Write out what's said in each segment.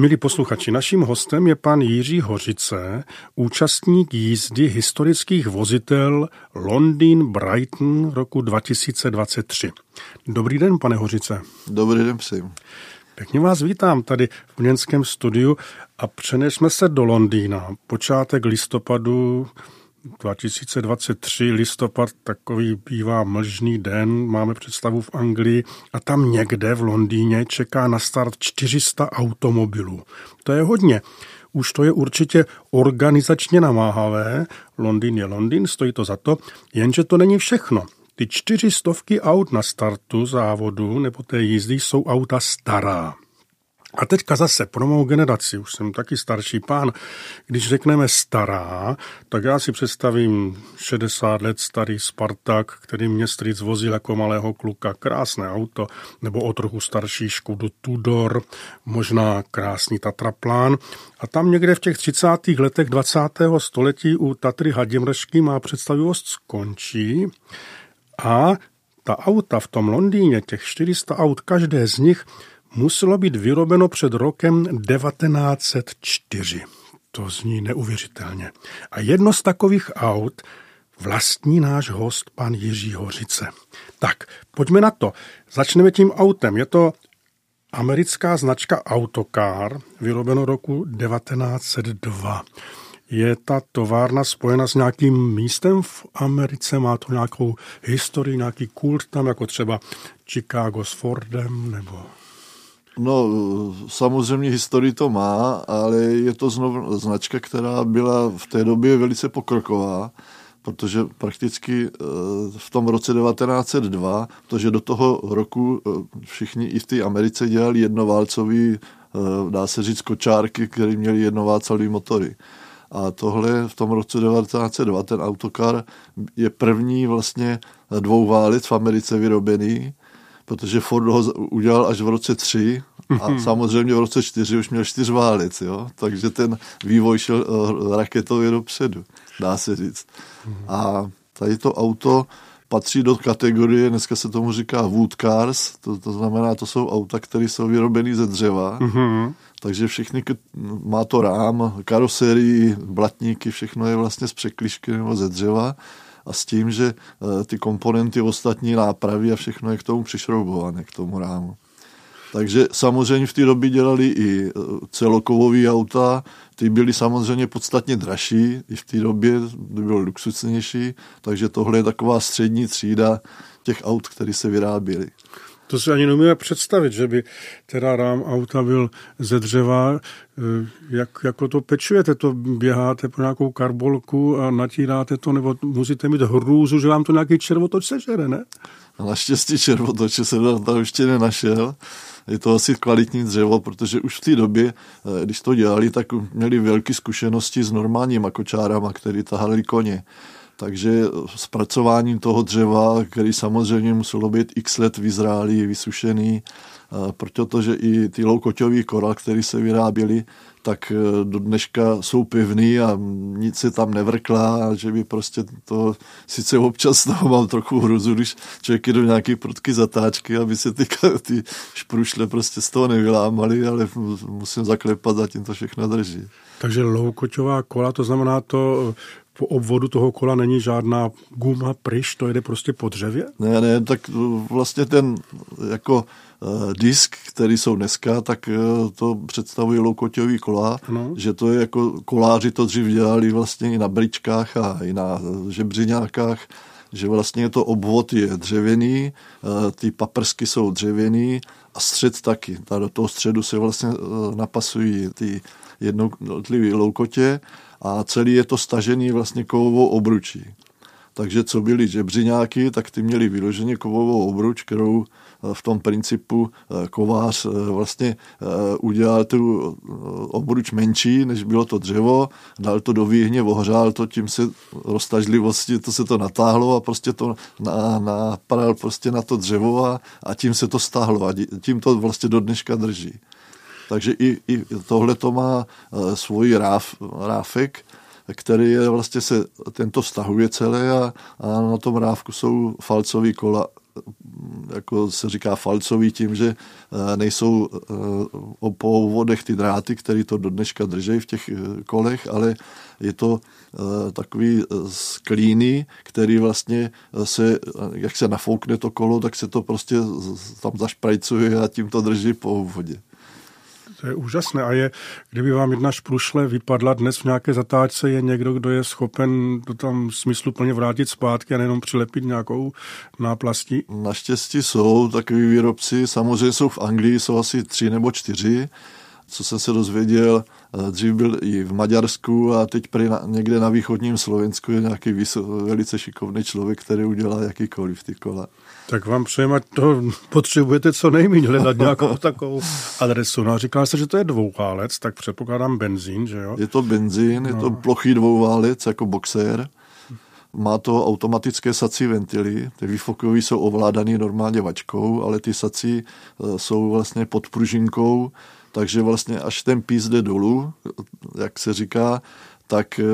Milí posluchači, naším hostem je pan Jiří Hořice, účastník jízdy historických vozitel Londýn Brighton roku 2023. Dobrý den, pane Hořice. Dobrý den, psi. Pěkně vás vítám tady v Měnském studiu a přenesme se do Londýna. Počátek listopadu 2023 listopad, takový bývá mlžný den, máme představu v Anglii a tam někde v Londýně čeká na start 400 automobilů. To je hodně. Už to je určitě organizačně namáhavé. Londýn je Londýn, stojí to za to, jenže to není všechno. Ty čtyři stovky aut na startu závodu nebo té jízdy jsou auta stará. A teďka zase pro mou generaci, už jsem taky starší pán, když řekneme stará, tak já si představím 60 let starý Spartak, který mě stric vozil jako malého kluka, krásné auto, nebo o trochu starší Škodu Tudor, možná krásný Tatraplán. A tam někde v těch 30. letech 20. století u Tatry Hadimršky má představivost skončí a ta auta v tom Londýně, těch 400 aut, každé z nich muselo být vyrobeno před rokem 1904. To zní neuvěřitelně. A jedno z takových aut vlastní náš host, pan Jiří Hořice. Tak, pojďme na to. Začneme tím autem. Je to americká značka Autocar, vyrobeno roku 1902. Je ta továrna spojena s nějakým místem v Americe? Má to nějakou historii, nějaký kult tam, jako třeba Chicago s Fordem, nebo... No, samozřejmě historii to má, ale je to znovu značka, která byla v té době velice pokroková, protože prakticky eh, v tom roce 1902, protože do toho roku eh, všichni i v té Americe dělali jednoválcový, eh, dá se říct, kočárky, které měly jednoválcový motory. A tohle v tom roce 1902, ten autokar je první vlastně dvouválec v Americe vyrobený protože Ford ho udělal až v roce 3 a mhm. samozřejmě v roce 4 už měl čtyřválec, jo? takže ten vývoj šel uh, raketově dopředu, dá se říct. Mhm. A tady to auto patří do kategorie, dneska se tomu říká wood cars, to, to znamená, to jsou auta, které jsou vyrobeny ze dřeva, mm-hmm. takže všechny, má to rám, karoserii, blatníky, všechno je vlastně z překlišky nebo ze dřeva a s tím, že eh, ty komponenty ostatní nápravy a všechno je k tomu přišroubované, k tomu rámu. Takže samozřejmě v té době dělali i eh, celokovové auta, ty byly samozřejmě podstatně dražší, i v té době bylo luxusnější, takže tohle je taková střední třída těch aut, které se vyráběly. To si ani nemůžeme představit, že by teda rám auta byl ze dřeva. Eh, jak jako to pečujete? To běháte po nějakou karbolku a natíráte to, nebo musíte mít hrůzu, že vám to nějaký červotoč sežere, ne? Naštěstí červotoče se tam ještě nenašel. Je to asi kvalitní dřevo, protože už v té době, eh, když to dělali, tak měli velké zkušenosti s normálníma kočárama, který tahali koně. Takže zpracováním toho dřeva, který samozřejmě muselo být x let vyzrálý, vysušený, protože i ty loukoťový koral, které se vyráběly, tak e, do dneška jsou pevný a nic se tam nevrklá že by prostě to, sice občas toho mám trochu hruzu, když člověk je do nějaké prudky zatáčky, aby se ty, ty šprušle prostě z toho nevylámaly, ale musím zaklepat, zatím to všechno drží. Takže loukoťová kola, to znamená to po obvodu toho kola není žádná guma, pryš, to jede prostě po dřevě? Ne, ne, tak vlastně ten jako uh, disk, který jsou dneska, tak to představuje loukoťový kola, no. že to je jako koláři to dřív dělali vlastně i na bričkách a i na žebřiňákách, že vlastně to obvod je dřevěný, ty paprsky jsou dřevěný a střed taky. Ta do toho středu se vlastně napasují ty jednotlivé loukotě a celý je to stažený vlastně kovovou obručí. Takže co byly žebřiňáky, tak ty měli vyloženě kovovou obruč, kterou eh, v tom principu eh, kovář eh, vlastně udělal tu obruč menší, než bylo to dřevo, dal to do výhně, ohřál to, tím se roztažlivosti, to se to natáhlo a prostě to napadal prostě na to dřevo a, a tím se to stáhlo a tím to vlastně do dneška drží. Takže i, i tohle to má uh, svůj ráf, ráfek, který je vlastně se, tento stahuje celé a, a na tom rávku jsou falcový kola jako se říká falcový tím, že nejsou po vodech ty dráty, které to do dneška drží v těch kolech, ale je to takový z klíny, který vlastně se, jak se nafoukne to kolo, tak se to prostě tam zašprajcuje a tím to drží po vodě. To je úžasné. A je, kdyby vám jedna šplušle vypadla dnes v nějaké zatáčce, je někdo, kdo je schopen to tam smysluplně vrátit zpátky a nejenom přilepit nějakou náplastí? Naštěstí jsou takový výrobci, samozřejmě jsou v Anglii, jsou asi tři nebo čtyři, co jsem se dozvěděl, eh, dřív byl i v Maďarsku a teď prý na, někde na východním Slovensku je nějaký vys- velice šikovný člověk, který udělá jakýkoliv ty kola. Tak vám přejeme, ať to potřebujete co nejméně hledat nějakou takovou adresu. No a říkal jste, že to je dvouválec, tak předpokládám benzín, že jo? Je to benzín, je no. to plochý dvouválec jako boxer. Má to automatické sací ventily, ty výfokové jsou ovládané normálně vačkou, ale ty sací e, jsou vlastně pod pružinkou, takže vlastně až ten pís jde dolů, jak se říká, tak eh,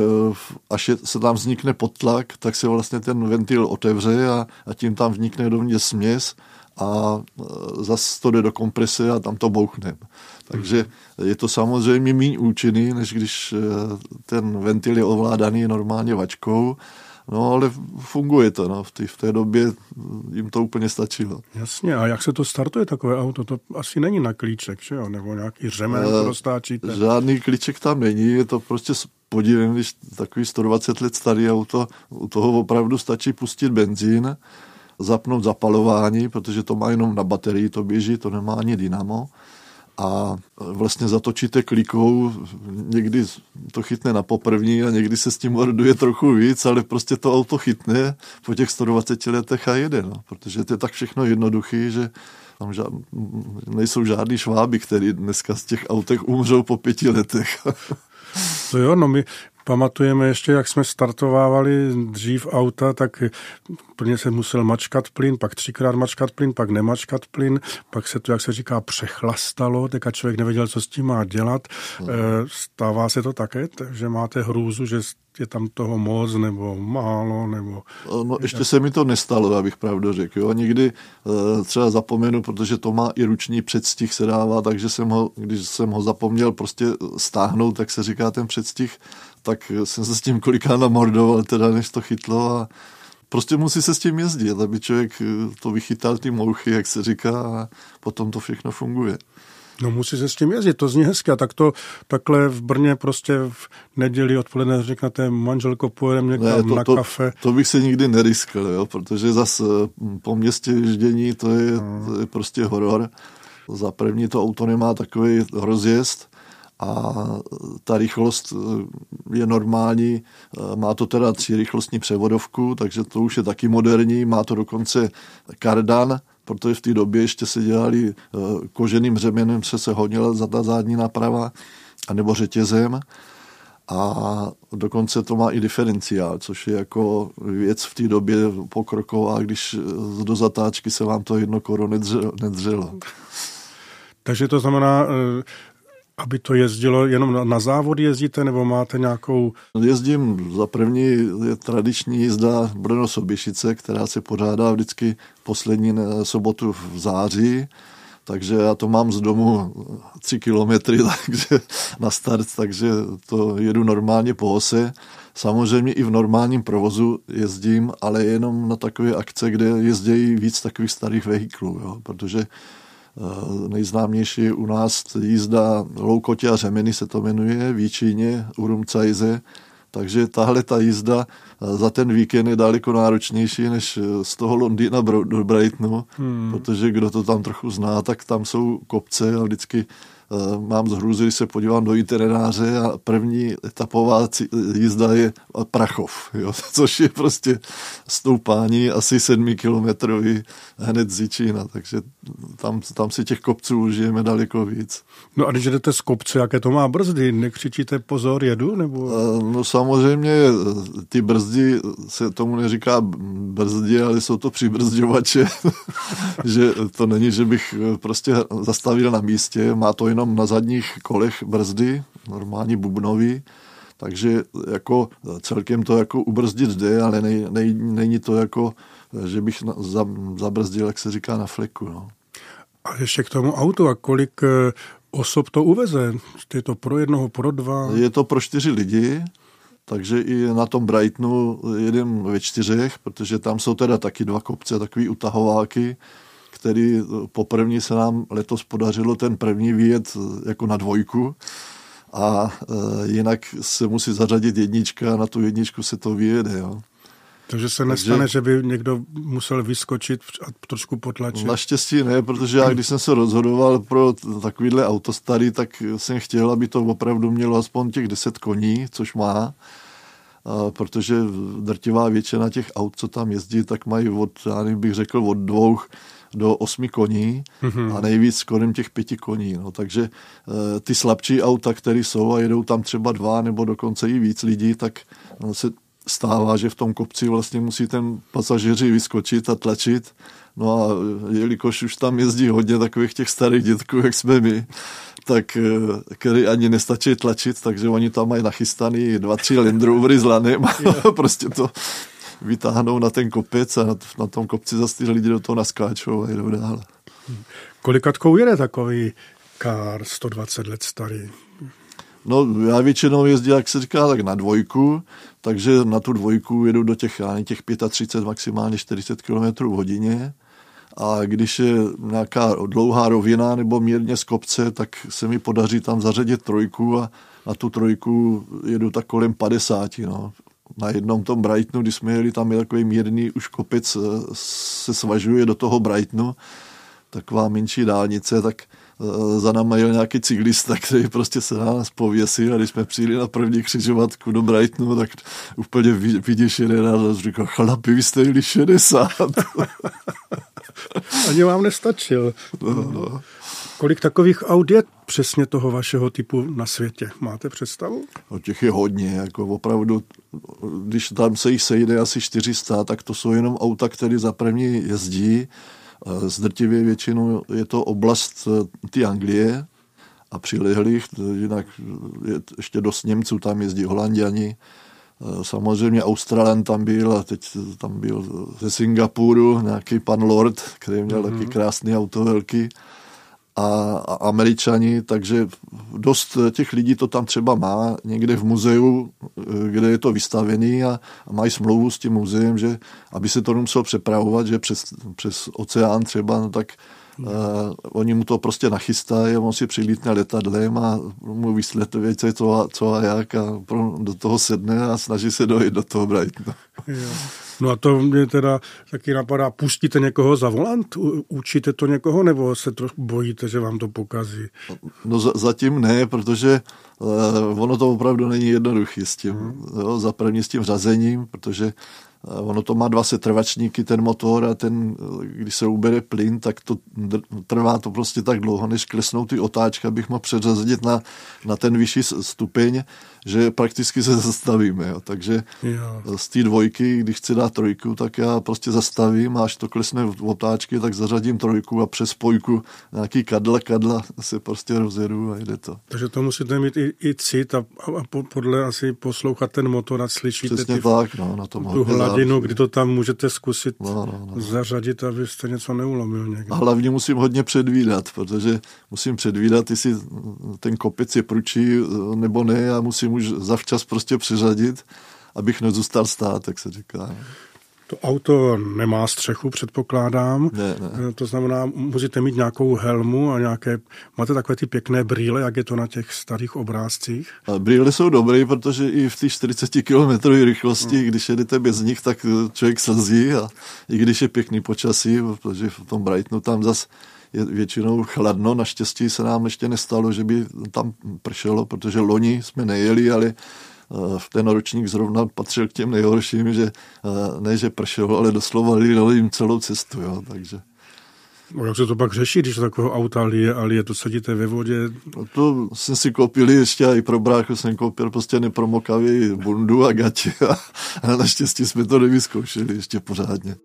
až je, se tam vznikne podtlak, tak se vlastně ten ventil otevře a, a tím tam vnikne dovnitř směs a eh, zase to jde do komprese a tam to bouchne. Takže je to samozřejmě méně účinný, než když eh, ten ventil je ovládaný normálně vačkou, No ale funguje to, no. v, té, v té době jim to úplně stačilo. Jasně, a jak se to startuje takové auto? To asi není na klíček, že jo? Nebo nějaký řemen e, roztáčíte? Žádný klíček tam není, je to prostě podívím, když takový 120 let starý auto, u toho opravdu stačí pustit benzín, zapnout zapalování, protože to má jenom na baterii, to běží, to nemá ani dynamo a vlastně zatočíte klikou, někdy to chytne na poprvní a někdy se s tím orduje trochu víc, ale prostě to auto chytne po těch 120 letech a jede, no, protože to je tak všechno jednoduchý, že tam žád, nejsou žádný šváby, který dneska z těch autech umřou po pěti letech. To jo, no my pamatujeme ještě, jak jsme startovávali dřív auta, tak plně se musel mačkat plyn, pak třikrát mačkat plyn, pak nemačkat plyn, pak se to, jak se říká, přechlastalo, teďka člověk nevěděl, co s tím má dělat. No. Stává se to také, že máte hrůzu, že je tam toho moc nebo málo? Nebo... No, ještě se mi to nestalo, abych pravdu řekl. Jo. Někdy eh, třeba zapomenu, protože to má i ruční předstih se dává, takže jsem ho, když jsem ho zapomněl prostě stáhnout, tak se říká ten předstih, tak jsem se s tím koliká namordoval, teda než to chytlo a prostě musí se s tím jezdit, aby člověk eh, to vychytal ty mouchy, jak se říká, a potom to všechno funguje. No musí se s tím jezdit, to zní hezky. A tak to takhle v Brně prostě v neděli odpoledne řeknete manželko, pojedeme někam ne, to, na to, kafe. To bych se nikdy neriskl, jo, protože zase hm, po městě ježdění to je, hmm. to je prostě horor. Za první to auto nemá takový rozjezd, a ta rychlost eh, je normální, eh, má to teda tři rychlostní převodovku, takže to už je taky moderní, má to dokonce kardan, protože v té době ještě se dělali eh, koženým řemenem, se se honila za ta zadní náprava, anebo řetězem a dokonce to má i diferenciál, což je jako věc v té době pokroková, když do zatáčky se vám to jedno koro nedřelo. Takže to znamená, aby to jezdilo jenom na, na závod jezdíte, nebo máte nějakou... Jezdím za první, je tradiční jízda Brno Sobišice, která se pořádá vždycky poslední sobotu v září, takže já to mám z domu tři kilometry takže na start, takže to jedu normálně po ose. Samozřejmě i v normálním provozu jezdím, ale jenom na takové akce, kde jezdí víc takových starých vehiklů, jo, protože Eh, nejznámější u nás jízda Loukotě a Řemeny se to jmenuje, v Jíčíně, u Rumcajze. Takže tahle ta jízda eh, za ten víkend je daleko náročnější než eh, z toho Londýna do Brightonu, hmm. protože kdo to tam trochu zná, tak tam jsou kopce a vždycky Eh, mám z hrůzy, když se podívám do itineráře a první etapová jízda je Prachov, jo, což je prostě stoupání asi sedmi kilometrový hned z Jičína, takže tam, tam si těch kopců užijeme daleko víc. No a když jdete z kopce, jaké to má brzdy? Nekřičíte pozor, jedu? Nebo... Eh, no samozřejmě ty brzdy, se tomu neříká brzdy, ale jsou to přibrzďovače, že to není, že bych prostě zastavil na místě, má to jenom na zadních kolech brzdy, normální bubnový, takže jako celkem to jako ubrzdit jde, ale nej, nej, není to jako že bych zabrzdil, jak se říká, na fleku. No. A ještě k tomu autu, a kolik eh, osob to uveze? Je to pro jednoho, pro dva? Je to pro čtyři lidi, takže i na tom Brightonu jedem ve čtyřech, protože tam jsou teda taky dva kopce, takový utahováky, který poprvní se nám letos podařilo ten první výjet jako na dvojku a e, jinak se musí zařadit jednička a na tu jedničku se to vyjede. Jo. Takže se nestane, Takže, že by někdo musel vyskočit a trošku potlačit? Naštěstí ne, protože já když jsem se rozhodoval pro takovýhle autostary, tak jsem chtěl, aby to opravdu mělo aspoň těch 10 koní, což má, protože drtivá většina těch aut, co tam jezdí, tak mají od, já bych řekl, od dvou do osmi koní mm-hmm. a nejvíc kolem těch pěti koní. No. Takže e, ty slabší auta, které jsou a jedou tam třeba dva nebo dokonce i víc lidí, tak no, se stává, že v tom kopci vlastně musí ten pasažéři vyskočit a tlačit. No a jelikož už tam jezdí hodně takových těch starých dětků, jak jsme my, tak eh, který ani nestačí tlačit, takže oni tam mají nachystaný dva, tři Land Rovery s lanem a prostě to vytáhnou na ten kopec a na, na tom kopci zase ty lidi do toho naskáčou a jdou dál. Kolikatkou jede takový kár 120 let starý? No, já většinou jezdím, jak se říká, tak na dvojku, takže na tu dvojku jedu do těch, já těch 35, maximálně 40 km v hodině. A když je nějaká dlouhá rovina nebo mírně z kopce, tak se mi podaří tam zařadit trojku a na tu trojku jedu tak kolem 50. No. Na jednom tom Brightonu, když jsme jeli, tam je takový mírný už kopec, se svažuje do toho Brightonu, taková menší dálnice, tak Eh, za náma jel nějaký cyklista, který prostě se na nás pověsil a když jsme přijeli na první křižovatku do Brightonu, tak úplně vyděšený a říkal, chlapi, vy jste jeli 60. Ani vám nestačil. No, no. Kolik takových aut je přesně toho vašeho typu na světě? Máte představu? No těch je hodně, jako opravdu, když tam se jich sejde asi 400, tak to jsou jenom auta, které za první jezdí, Zdrtivě většinou je to oblast eh, ty Anglie a přilehlých, jinak je ještě dost Němců, tam jezdí Holandiani, Samozřejmě Australan tam byl a teď tam byl ze Singapuru nějaký pan Lord, který měl mm-hmm. taky krásný auto velký a, a američani, takže dost těch lidí to tam třeba má někde v muzeu, kde je to vystavený a, a mají smlouvu s tím muzeem, že aby se to nemuselo přepravovat, že přes, přes oceán třeba, no tak Uh, oni mu to prostě nachystají on si přilítne letadlem a mu vysvětlí věci, co a, co a jak a do toho sedne a snaží se dojít do toho Brightonu. No a to mě teda taky napadá, pustíte někoho za volant? Učíte to někoho, nebo se trošku bojíte, že vám to pokazí? No zatím ne, protože uh, ono to opravdu není jednoduché s tím, hmm. jo, za první s tím řazením, protože Ono to má dva setrvačníky, ten motor a ten, když se ubere plyn, tak to trvá to prostě tak dlouho, než klesnou ty otáčky, abych mohl předřazit na, na ten vyšší stupeň že prakticky se zastavíme. Jo. Takže jo. z té dvojky, když chci dát trojku, tak já prostě zastavím a až to klesne v otáčky, tak zařadím trojku a přes spojku nějaký kadla, kadla se prostě rozjedu a jde to. Takže to musíte mít i, i cit a, a podle asi poslouchat ten motor a slyšíte Přesně ty, tak, no, na tom tu hladinu, kdy to tam můžete zkusit no, no, no. zařadit, abyste něco neulomil někde. A hlavně musím hodně předvídat, protože musím předvídat, jestli ten kopec je pručí nebo ne a musím už zavčas prostě přiřadit, abych nezůstal stát, jak se říká. To auto nemá střechu, předpokládám. Ne, ne. To znamená, musíte mít nějakou helmu a nějaké, máte takové ty pěkné brýle, jak je to na těch starých obrázcích? A brýle jsou dobré, protože i v té 40 km rychlosti, hmm. když jedete bez nich, tak člověk slzí a i když je pěkný počasí, protože v tom Brightonu tam zase je většinou chladno. Naštěstí se nám ještě nestalo, že by tam pršelo, protože loni jsme nejeli, ale eh, v ten ročník zrovna patřil k těm nejhorším, že eh, ne, že pršelo, ale doslova lilo jim celou cestu, jo, takže. No, jak se to pak řeší, když takového auta lije a lije, to sedíte ve vodě? No to jsem si koupil ještě i pro bráchu jsem koupil prostě nepromokavý bundu a gači a, a naštěstí jsme to nevyzkoušeli ještě pořádně.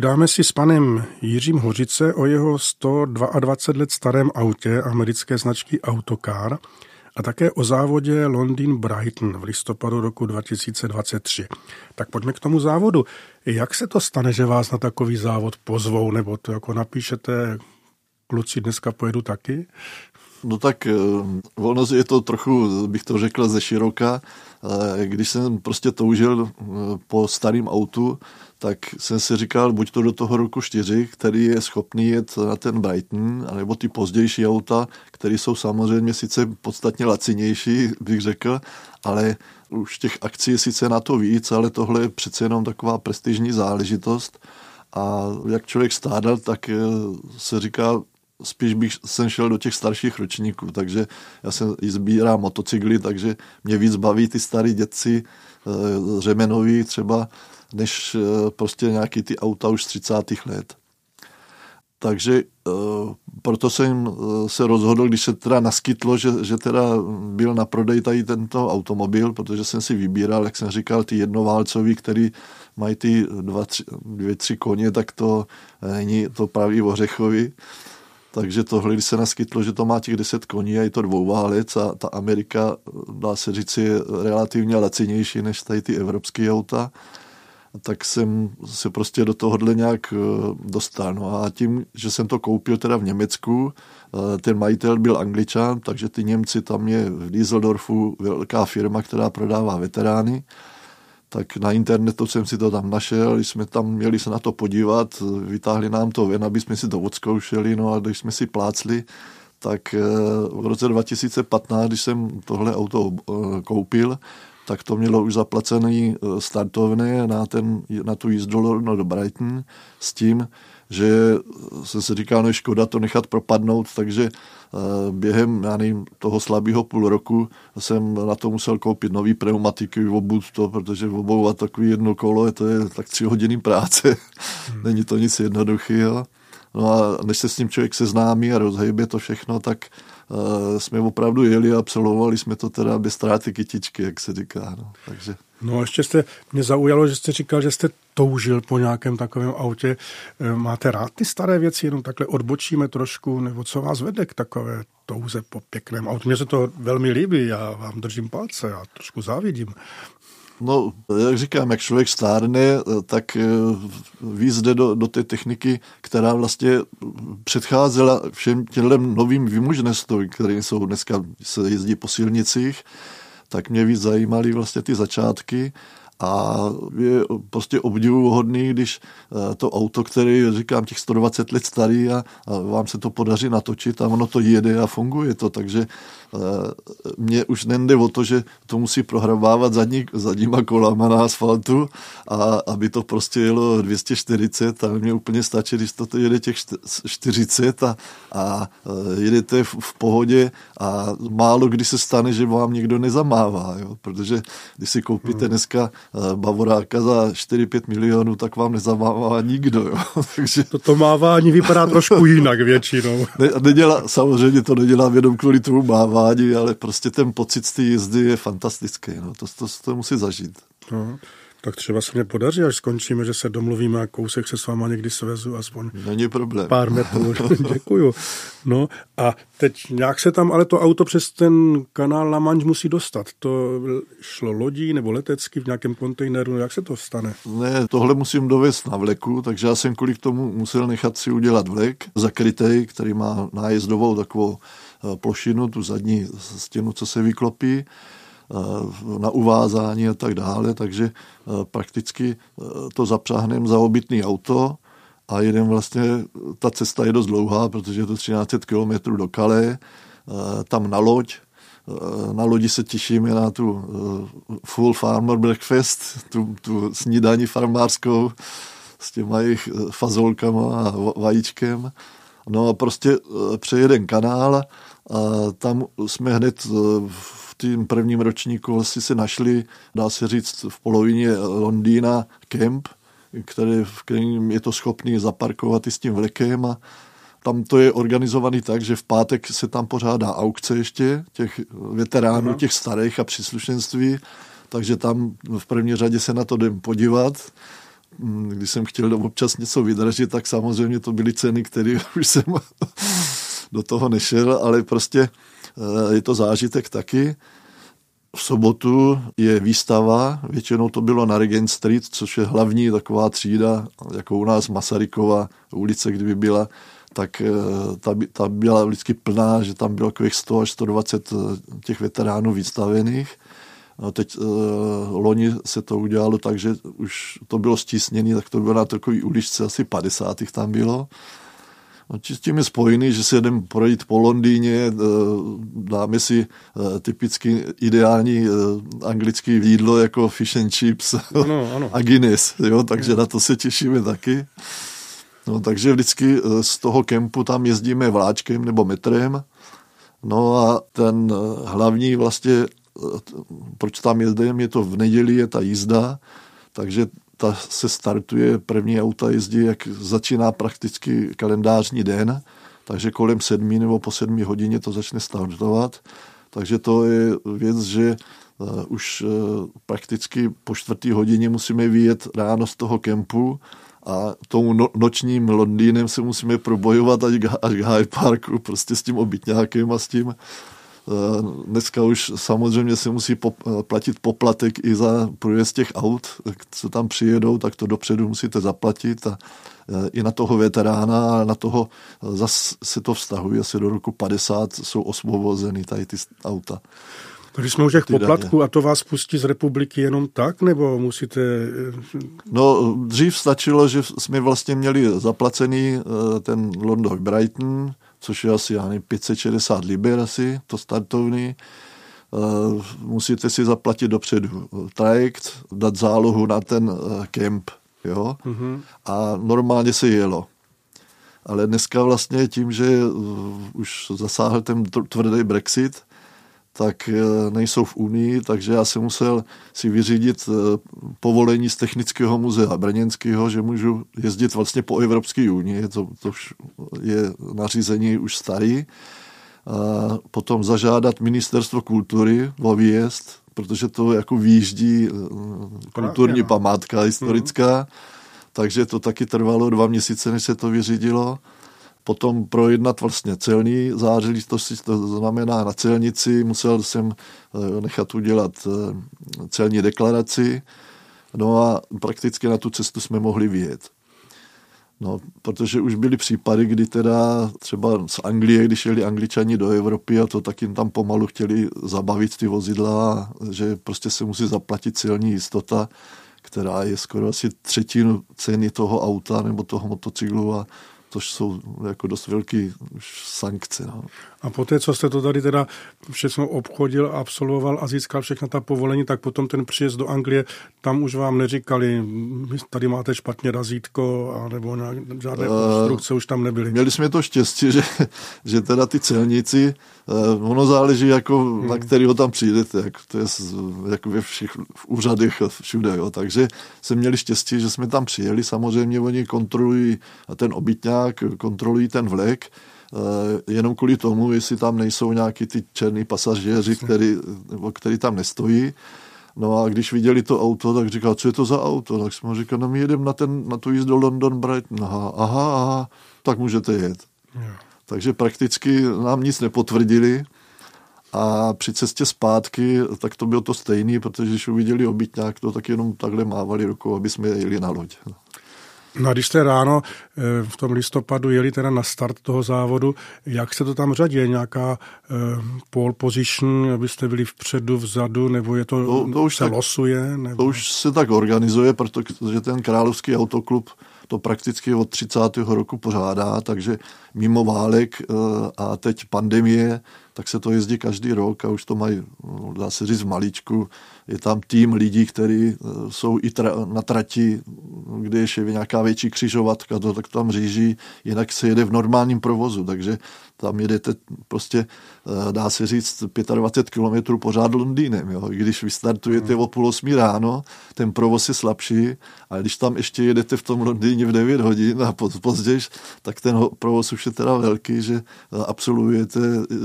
Povídáme si s panem Jiřím Hořice o jeho 122 let starém autě americké značky Autocar a také o závodě Londýn Brighton v listopadu roku 2023. Tak pojďme k tomu závodu. Jak se to stane, že vás na takový závod pozvou, nebo to jako napíšete, kluci, dneska pojedu taky? No tak eh, ono je to trochu, bych to řekl, ze široka. Eh, Když jsem prostě toužil eh, po starém autu, tak jsem si říkal, buď to do toho roku 4, který je schopný jet na ten Brighton, anebo ty pozdější auta, které jsou samozřejmě sice podstatně lacinější, bych řekl, ale už těch akcí je sice na to víc, ale tohle je přece jenom taková prestižní záležitost. A jak člověk stádal, tak eh, se říká, spíš bych jsem šel do těch starších ročníků, takže já jsem i sbírám motocykly, takže mě víc baví ty starý dětci, řemenový třeba, než eh, prostě nějaký ty auta už z 30. let. Takže uh, proto jsem se rozhodl, když se teda naskytlo, že, že teda byl na prodej tady tento automobil, protože jsem si vybíral, jak jsem říkal, ty jednoválcový, který mají ty dva, tři, dvě, tři koně, tak to není to pravý ořechový. Takže tohle, když se naskytlo, že to má těch 10 koní a je to dvouválec a ta Amerika, dá se říct, je relativně lacinější než tady ty evropské auta, tak jsem se prostě do tohohle nějak dostal. No a tím, že jsem to koupil teda v Německu, ten majitel byl angličan, takže ty Němci, tam je v Düsseldorfu velká firma, která prodává veterány, tak na internetu jsem si to tam našel, jsme tam měli se na to podívat, vytáhli nám to ven, aby jsme si to odzkoušeli, no a když jsme si plácli, tak eh, v roce 2015, když jsem tohle auto eh, koupil, tak to mělo už zaplacený eh, startovné na, ten, na tu jízdu do Brighton s tím, že jsem si říkal, no škoda to nechat propadnout, takže během já nevím, toho slabého půl roku jsem na to musel koupit nový pneumatiky, obut to, protože obouvat takový jedno kolo, to je tak tři hodiny práce. Hmm. Není to nic jednoduchého. No a než se s tím člověk seznámí a rozhejbe to všechno, tak uh, jsme opravdu jeli a absolvovali jsme to teda bez ztráty kytičky, jak se říká. No. Takže... No a ještě jste, mě zaujalo, že jste říkal, že jste toužil po nějakém takovém autě. Eh, máte rád ty staré věci, jenom takhle odbočíme trošku, nebo co vás vede k takové touze po pěkném autu? Mně se to velmi líbí, já vám držím palce, já trošku závidím. No, jak říkám, jak člověk stárne, tak eh, víc jde do, do té techniky, která vlastně předcházela všem těm novým vymožnostem, které jsou dneska, se jezdí po silnicích, tak mě víc zajímaly vlastně ty začátky a je prostě obdivuhodný, když eh, to auto, který říkám těch 120 let starý a, a vám se to podaří natočit a ono to jede a funguje to, takže Eh, mně už nejde o to, že to musí prohrabávat zadní, zadníma kolama na asfaltu a aby to prostě jelo 240, ale mě úplně stačí, když to jede těch 40 a, a eh, jedete v, v pohodě a málo kdy se stane, že vám někdo nezamává, jo? protože když si koupíte hmm. dneska Bavoráka za 4-5 milionů, tak vám nezamává nikdo. Jo? Takže... Toto mávání vypadá trošku jinak většinou. Ne, nedělá, samozřejmě to nedělám jenom kvůli tomu mávání, ale prostě ten pocit z té jízdy je fantastický. No. To, to, to musí zažít. No, tak třeba se mě podaří, až skončíme, že se domluvíme a kousek se s váma někdy svezu, aspoň Není problém. pár metrů. Děkuju. No a teď nějak se tam ale to auto přes ten kanál La Manche musí dostat. To šlo lodí nebo letecky v nějakém kontejneru, jak se to stane? Ne, tohle musím dovést na vleku, takže já jsem kvůli tomu musel nechat si udělat vlek zakrytej, který má nájezdovou takovou Eh, plošinu, tu zadní stěnu, co se vyklopí, na uvázání a tak dále, takže eh, prakticky to zapřáhneme za obytný auto a jedem vlastně, ta cesta je dost dlouhá, protože je to 13 km do Kale, tam na loď, na lodi se těšíme na tu full farmer breakfast, tu, tu snídaní farmářskou s těma jejich fazolkama a vajíčkem. No a prostě přejeden kanál a tam jsme hned eh, v tím prvním ročníku vlastně se našli, dá se říct, v polovině Londýna kemp, který, v kterém je to schopný zaparkovat i s tím vlekem a tam to je organizovaný tak, že v pátek se tam pořádá aukce ještě těch veteránů, Aha. těch starých a příslušenství, takže tam v první řadě se na to jdem podívat. Mm, když jsem chtěl občas něco vydražit, tak samozřejmě to byly ceny, které už jsem do toho nešel, ale prostě je to zážitek taky. V sobotu je výstava, většinou to bylo na Regent Street, což je hlavní taková třída, jako u nás Masarykova ulice, kdyby byla, tak eh, ta, ta byla vždycky plná, že tam bylo takových 100 až 120 eh, těch veteránů vystavených. A teď uh, loni se to udělalo tak, že už to bylo stísněné, tak to bylo na takový uličce, asi 50 tam bylo. No, s tím je spojený, že si jdeme projít po Londýně, eh, dáme si eh, typicky ideální eh, anglický jídlo jako fish and chips ano, ano. a Guinness, jo, takže na to se těšíme taky. No, takže vždycky z toho kempu tam jezdíme vláčkem nebo metrem. No a ten hlavní vlastně, proč tam jezdím, je to v neděli, je ta jízda, takže ta se startuje, první auta jezdí, jak začíná prakticky kalendářní den, takže kolem sedmi nebo po sedmi hodině to začne startovat. Takže to je věc, že uh, už uh, prakticky po čtvrtý hodině musíme vyjet ráno z toho kempu a tou no, nočním Londýnem se musíme probojovat až, až k Hyde Parku, prostě s tím obytňákem a s tím Eh, dneska už samozřejmě se musí pop- platit poplatek i za průjezd těch aut, co tam přijedou, tak to dopředu musíte zaplatit a eh, i na toho veterána a na toho zase se to vztahuje asi do roku 50 jsou osvobozeny tady ty auta. Když jsme u těch poplatků a to vás pustí z republiky jenom tak, nebo musíte... No, dřív stačilo, že jsme vlastně měli zaplacený eh, ten London Brighton, což je asi, já nevím, 560 liber asi, to startovný. Eh, Musíte si zaplatit dopředu trajekt, dát zálohu na ten eh, kemp, jo? Mm-hmm. A normálně se jelo. Ale dneska vlastně tím, že eh, už zasáhl ten tvrdý Brexit, tak eh, nejsou v Unii, takže já jsem musel si vyřídit eh, povolení z Technického muzea Brněnského, že můžu jezdit vlastně po Evropské unii, to, to je nařízení už starý. A potom zažádat ministerstvo kultury o výjezd, protože to jako výjíždí eh, kulturní no. památka historická, takže to taky trvalo dva měsíce, než se to vyřídilo potom projednat vlastně celní záležitosti, to znamená na celnici musel jsem eh, nechat udělat eh, celní deklaraci, no a prakticky na tu cestu jsme mohli vyjet. No, protože už byly případy, kdy teda třeba z Anglie, když jeli angličani do Evropy a to tak jim tam pomalu chtěli zabavit ty vozidla, že prostě se musí zaplatit celní jistota, která je skoro asi třetinu ceny toho auta nebo toho motocyklu a což jsou jako dost velký už sankce. No. A poté, co jste to tady teda všechno obchodil, absolvoval a získal všechna ta povolení, tak potom ten příjezd do Anglie, tam už vám neříkali, tady máte špatně razítko, nebo nějak, žádné uh, instrukce už tam nebyly. Měli jsme to štěstí, že, že teda ty celníci, uh, ono záleží, jako, hmm. na kterého tam přijdete, jak, to je jako ve všech v úřadech všude. Jo. Takže jsme měli štěstí, že jsme tam přijeli. Samozřejmě oni kontrolují ten obytňák, kontrolují ten vlek, Uh, jenom kvůli tomu, jestli tam nejsou nějaký ty černý pasažéři, který, který tam nestojí. No a když viděli to auto, tak říkal, co je to za auto? Tak jsme říkali, no my jedeme na, ten, na tu jízdu London Brighton. Aha, aha, aha, tak můžete jet. Yeah. Takže prakticky nám nic nepotvrdili. A při cestě zpátky, tak to bylo to stejný, protože když uviděli obytňák, to tak jenom takhle mávali rukou, aby jsme jeli na loď. No a když jste ráno eh, v tom listopadu jeli teda na start toho závodu, jak se to tam řadí? Je nějaká uh, pole position, abyste byli vpředu, vzadu, nebo je to, to, to už se tak, losuje? Nebo... To už se tak organizuje, protože ten královský autoklub to prakticky od 30. roku pořádá, takže mimo válek uh, a teď pandemie, tak se to jezdí každý rok a už to mají, dá se říct, v maličku. Je tam tým lidí, kteří jsou i tra- na trati, kde je nějaká větší křižovatka, to tak tam říží, jinak se jede v normálním provozu, takže tam jedete prostě, dá se říct, 25 kilometrů pořád Londýnem. Jo. Když vystartujete o půl osmi ráno, ten provoz je slabší, a když tam ještě jedete v tom Londýně v 9 hodin a později, tak ten provoz už je teda velký, že absolvujete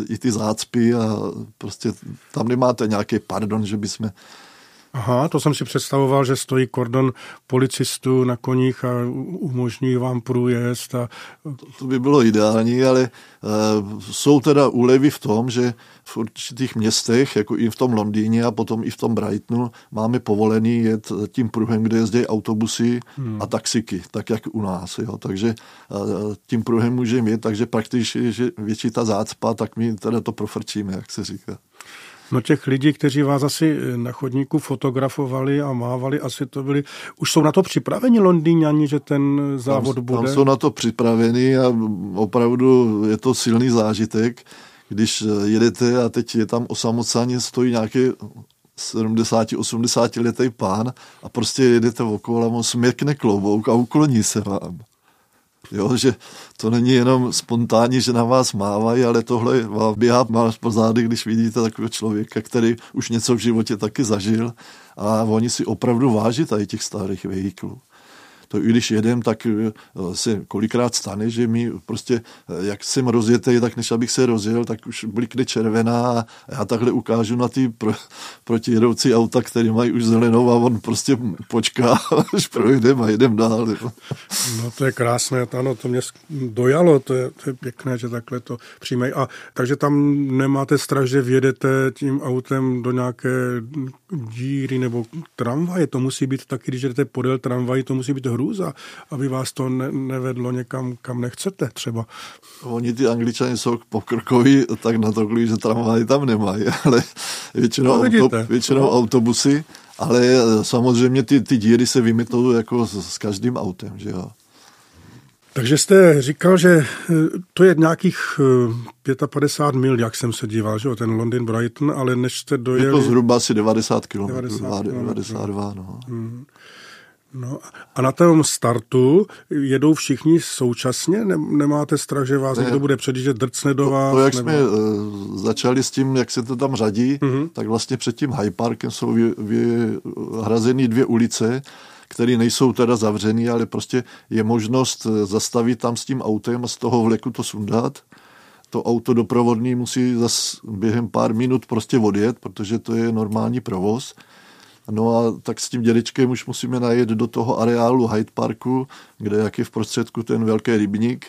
i ty zácpy a prostě tam nemáte nějaký pardon, že bychom Aha, to jsem si představoval, že stojí kordon policistů na koních a umožní vám průjezd. A... To, by bylo ideální, ale uh, jsou teda úlevy v tom, že v určitých městech, jako i v tom Londýně a potom i v tom Brightonu, máme povolený jet tím pruhem, kde jezdí autobusy hmm. a taxiky, tak jak u nás. Jo. Takže uh, tím pruhem můžeme jet, takže prakticky, že větší ta zácpa, tak my teda to profrčíme, jak se říká. No těch lidí, kteří vás asi na chodníku fotografovali a mávali, asi to byli, už jsou na to připraveni Londýňani, že ten závod tam, bude? Tam jsou na to připraveni a opravdu je to silný zážitek, když jedete a teď je tam osamoceně stojí nějaký 70-80 letý pán a prostě jedete okolo a on směkne klobouk a ukloní se vám. Jo, že to není jenom spontánní, že na vás mávají, ale tohle vám běhá vás po zády, když vidíte takového člověka, který už něco v životě taky zažil. A oni si opravdu váží tady těch starých vehiklů to i když jedem, tak eh, se kolikrát stane, že mi prostě, eh, jak jsem rozjetý, tak než abych se rozjel, tak už blikne červená a já takhle ukážu na ty pro, protijedoucí auta, které mají už zelenou a on prostě počká, až projdem a jedem dál. No to je krásné, ano, to mě dojalo, to je, to je pěkné, že takhle to přijmej. A takže tam nemáte strach, že vjedete tím autem do nějaké díry nebo tramvaje, to musí být taky, když jdete podél tramvají, to musí být hru vůz a aby vás to ne, nevedlo někam, kam nechcete třeba. Oni ty angličani jsou pokrokoví tak na to, že tramvaj tam nemají, ale většinou, No, auto, většinou No. autobusy, ale eh, samozřejmě ty, ty díry se vymetou jako s, s každým autem, že jo. Takže jste říkal, že eh, to je nějakých eh, 55 mil, jak jsem se díval, že jo, ten London Brighton, ale než jste Je dojeli... to zhruba asi 90 km, 90 92, no. No, a na tom startu jedou všichni současně? Ne, nemáte strach, že vás Ne. někdo bude předjíždět, drcne do vás? To, jak nebo... jsme uh, začali s tím, jak se to tam řadí, mm-hmm. tak vlastně před tím High Parkem jsou vy, vyhrazeny dvě ulice, které nejsou teda zavřený, ale prostě je možnost eh, zastavit tam s tím autem a z toho vleku to sundat. To auto doprovodný musí zas během pár minut prostě odjet, protože to je normální provoz. No a tak s tím dědečkem už musíme najet do toho areálu Hyde Parku, kde jak je v prostředku ten velký rybník,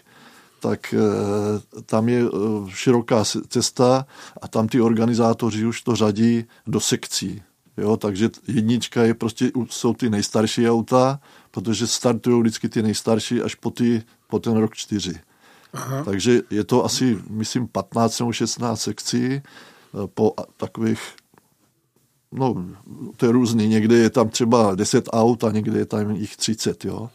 tak eh, tam je eh, široká cesta a tam ty organizátoři už to řadí do sekcí. Jo, takže jednička je prostě, jsou ty nejstarší auta, protože startují vždycky ty nejstarší až po, ty, po ten rok čtyři. Aha. Takže je to asi, myslím, 15 nebo 16 sekcí eh, po takových, no, to je různý, někde je tam třeba 10 aut a někde je tam jich 30, jo,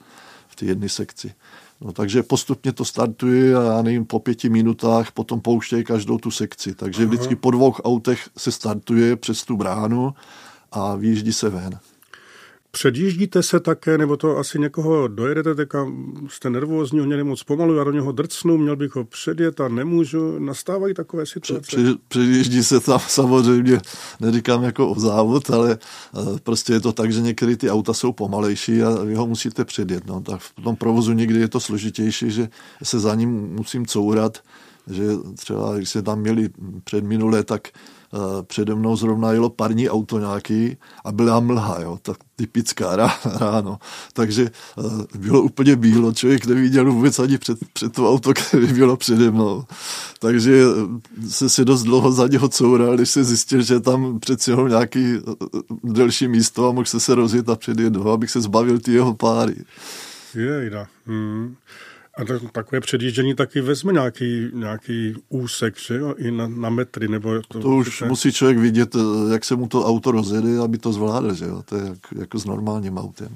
v té jedné sekci. No, takže postupně to startuje a já nevím, po pěti minutách potom pouštějí každou tu sekci. Takže vždycky po dvou autech se startuje přes tu bránu a vyjíždí se ven. Předjíždíte se také, nebo to asi někoho dojedete, teďka jste nervózní, ho moc pomalu, já do něho drcnu, měl bych ho předjet a nemůžu. Nastávají takové situace? Při- Přijíždí se tam samozřejmě, neříkám jako o závod, ale eh, prostě je to tak, že některé ty auta jsou pomalejší a vy ho musíte předjet. No. Tak v tom provozu někdy je to složitější, že se za ním musím courat, že třeba když se tam měli před minule, tak přede mnou zrovna jelo parní auto nějaký a byla mlha, jo, tak typická rá- ráno. Takže eh, bylo úplně bílo, člověk neviděl vůbec ani před, před to auto, které bylo přede mnou. Takže eh, se si dost dlouho za něho coural, když se zjistil, že tam přeci jenom nějaký eh, delší místo a mohl se se rozjet a předjet ho, abych se zbavil ty jeho páry. Jejda. Hmm. A to, takové předjíždění taky vezme nějaký, nějaký úsek, že jo, i na, na metry, nebo to, To už ne? musí člověk vidět, eh, jak se mu to auto rozjede, aby to zvládl, že jo? To je jak, jako s normálním autem.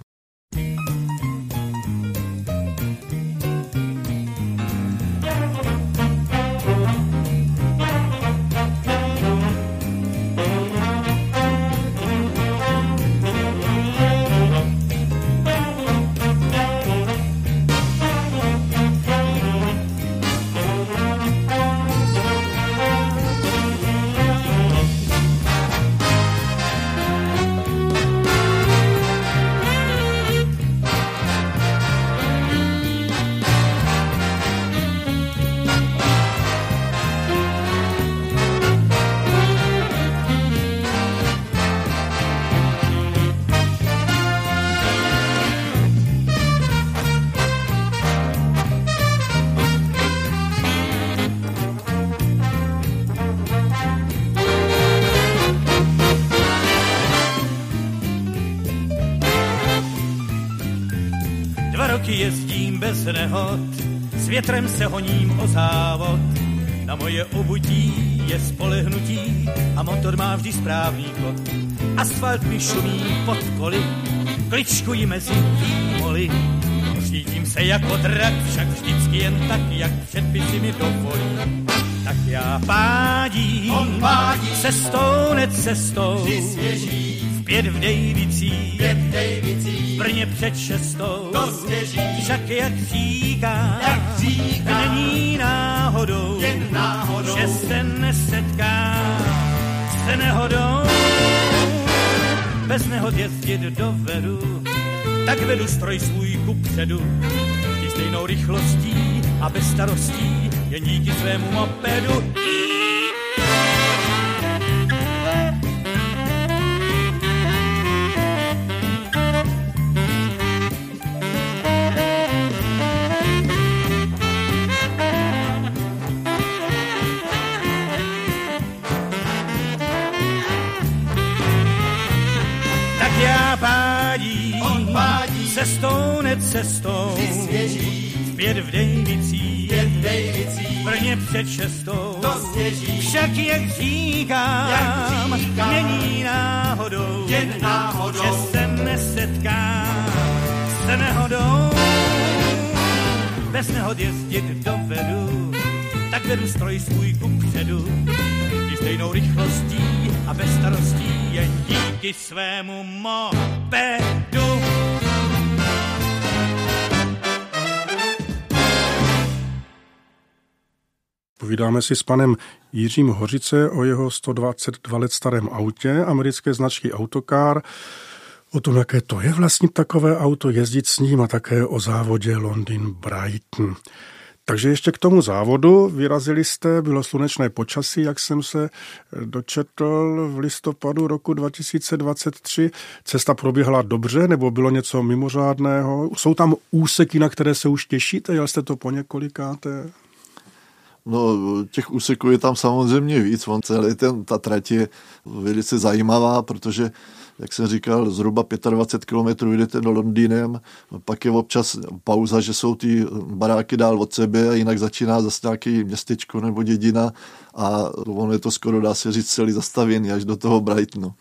Šumí pod koly, kličkuji mezi výmoly. Řídím se jako drak, však vždycky jen tak, jak předpisy mi dovolí. Tak já pádím, On pádí. cestou, necestou, v pět v Dejvicích, pět v Dejvicích, v Brně před šestou, to svěží, však jak říká, jak říká, není náhodou, jen náhodou, že se nesetká se nehodou, bez nehod jezdit dovedu, tak vedu stroj svůj kupředu, vždy stejnou rychlostí a bez starostí, jen díky svému mopedu. Tak Cestou, necestou, zpět v Dejvicích, v Brně před šestou, však jak říkám, není náhodou, že se nesetkám s nehodou. Bez nehod jezdit dovedu, tak vedu stroj svůj kupředu, i stejnou rychlostí a bez starostí jen díky svému mopedu. Povídáme si s panem Jiřím Hořice o jeho 122 let starém autě americké značky Autocar, o tom, jaké to je vlastně takové auto, jezdit s ním a také o závodě Londýn Brighton. Takže ještě k tomu závodu vyrazili jste, bylo slunečné počasí, jak jsem se dočetl v listopadu roku 2023. Cesta proběhla dobře, nebo bylo něco mimořádného? Jsou tam úseky, na které se už těšíte? Jel jste to po několikáté? No, těch úseků je tam samozřejmě víc. On celý ten, ta trať je velice zajímavá, protože jak jsem říkal, zhruba 25 km jdete do Londýnem, pak je občas pauza, že jsou ty baráky dál od sebe a jinak začíná zase nějaký městečko nebo dědina a ono je to skoro, dá se říct, celý zastavěný až do toho Brightonu.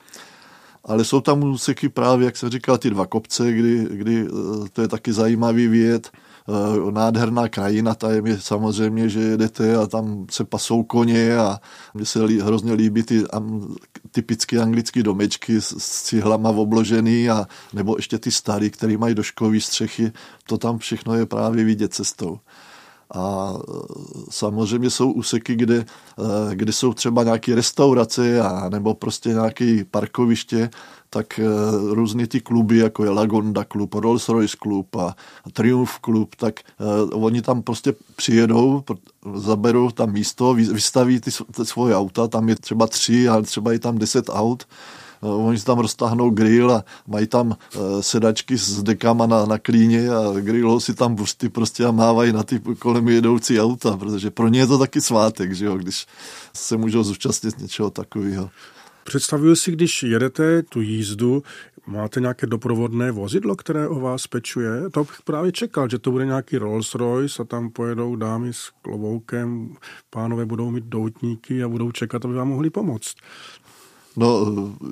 Ale jsou tam úseky právě, jak jsem říkal, ty dva kopce, kdy, kdy eh, to je taky zajímavý věd nádherná krajina, ta je samozřejmě, že jedete a tam se pasou koně a mně se lí, hrozně líbí ty am, typické anglické domečky s, s cihlama obložený a nebo ještě ty starý, které mají doškový střechy, to tam všechno je právě vidět cestou. A eh, samozřejmě jsou úseky, kde, eh, kde jsou třeba nějaké restaurace a nebo prostě nějaké parkoviště, tak eh, různý ty kluby, jako je Lagonda klub, Rolls Royce klub a Triumph klub, tak uh, oni tam prostě přijedou, zaberou tam místo, vystaví ty, ty svoje auta, tam je třeba tři, ale třeba je tam deset aut, uh, oni si tam roztáhnou grill a mají tam sedačky s dekama na, na klíně a grillou si tam pusty prostě a mávají na ty kolem jedoucí auta, protože pro ně je to taky svátek, že jo, když se můžou zúčastnit něčeho takového. Představuju si, když jedete tu jízdu, máte nějaké doprovodné vozidlo, které o vás pečuje? To bych právě čekal, že to bude nějaký Rolls Royce a tam pojedou dámy s kloboukem, pánové budou mít doutníky a budou čekat, aby vám mohli pomoct. No,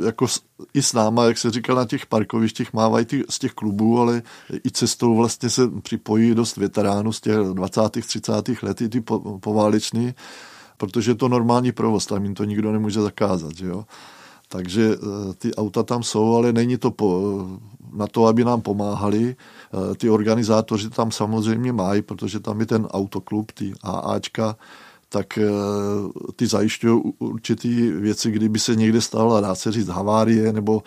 jako i s náma, jak se říká, na těch parkovištích mávají ty, z těch klubů, ale i cestou vlastně se připojí dost veteránů z těch 20. 30. let, i ty pováleční, protože je to normální provoz, tam jim to nikdo nemůže zakázat, že jo. Takže eh, ty auta tam jsou, ale není to po, na to, aby nám pomáhali. Eh, ty organizátoři tam samozřejmě mají, protože tam je ten autoklub, ty AAčka, tak eh, ty zajišťují určitý věci, kdyby se někde stala, dá se říct, havárie, nebo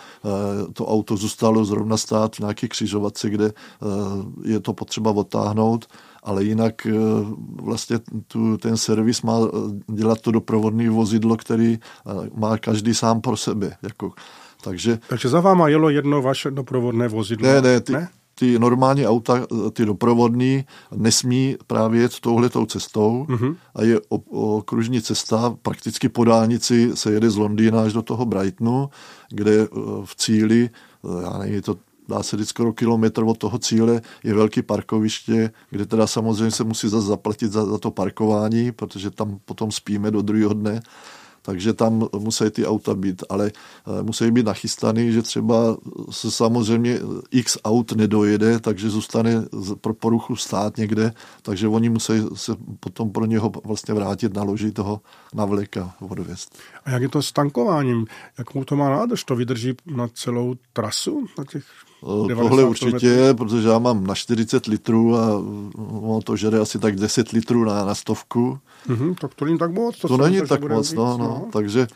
to auto zůstalo zrovna stát v nějaké křižovatce, kde je to potřeba odtáhnout, ale jinak eh, vlastně tu, ten servis má eh, dělat to doprovodné vozidlo, který eh, má každý sám pro sebe. Jako. Takže, Takže za váma jelo jedno vaše doprovodné vozidlo? Ne, ne, ty, ne? ty normální auta, ty doprovodní, nesmí právě jet touhletou cestou uh-huh. a je okružní cesta, prakticky po dálnici se jede z Londýna až do toho Brightonu, kde v cíli, já nevím, je to dá se říct skoro kilometr od toho cíle, je velký parkoviště, kde teda samozřejmě se musí zase zaplatit za, za to parkování, protože tam potom spíme do druhého dne takže tam musí ty auta být, ale eh, musí být nachystaný, že třeba se samozřejmě x aut nedojede, takže zůstane pro poruchu stát někde, takže oni musí se potom pro něho vlastně vrátit na loži toho navleka odvěst. A jak je to s tankováním? Jakou to má nádrž? To vydrží na celou trasu? Na těch Tohle určitě, protože já mám na 40 litrů a ono to žere asi tak 10 litrů na, na stovku. Mm-hmm, tak to není tak moc. To, to není tak moc, víc, no, no, no. Takže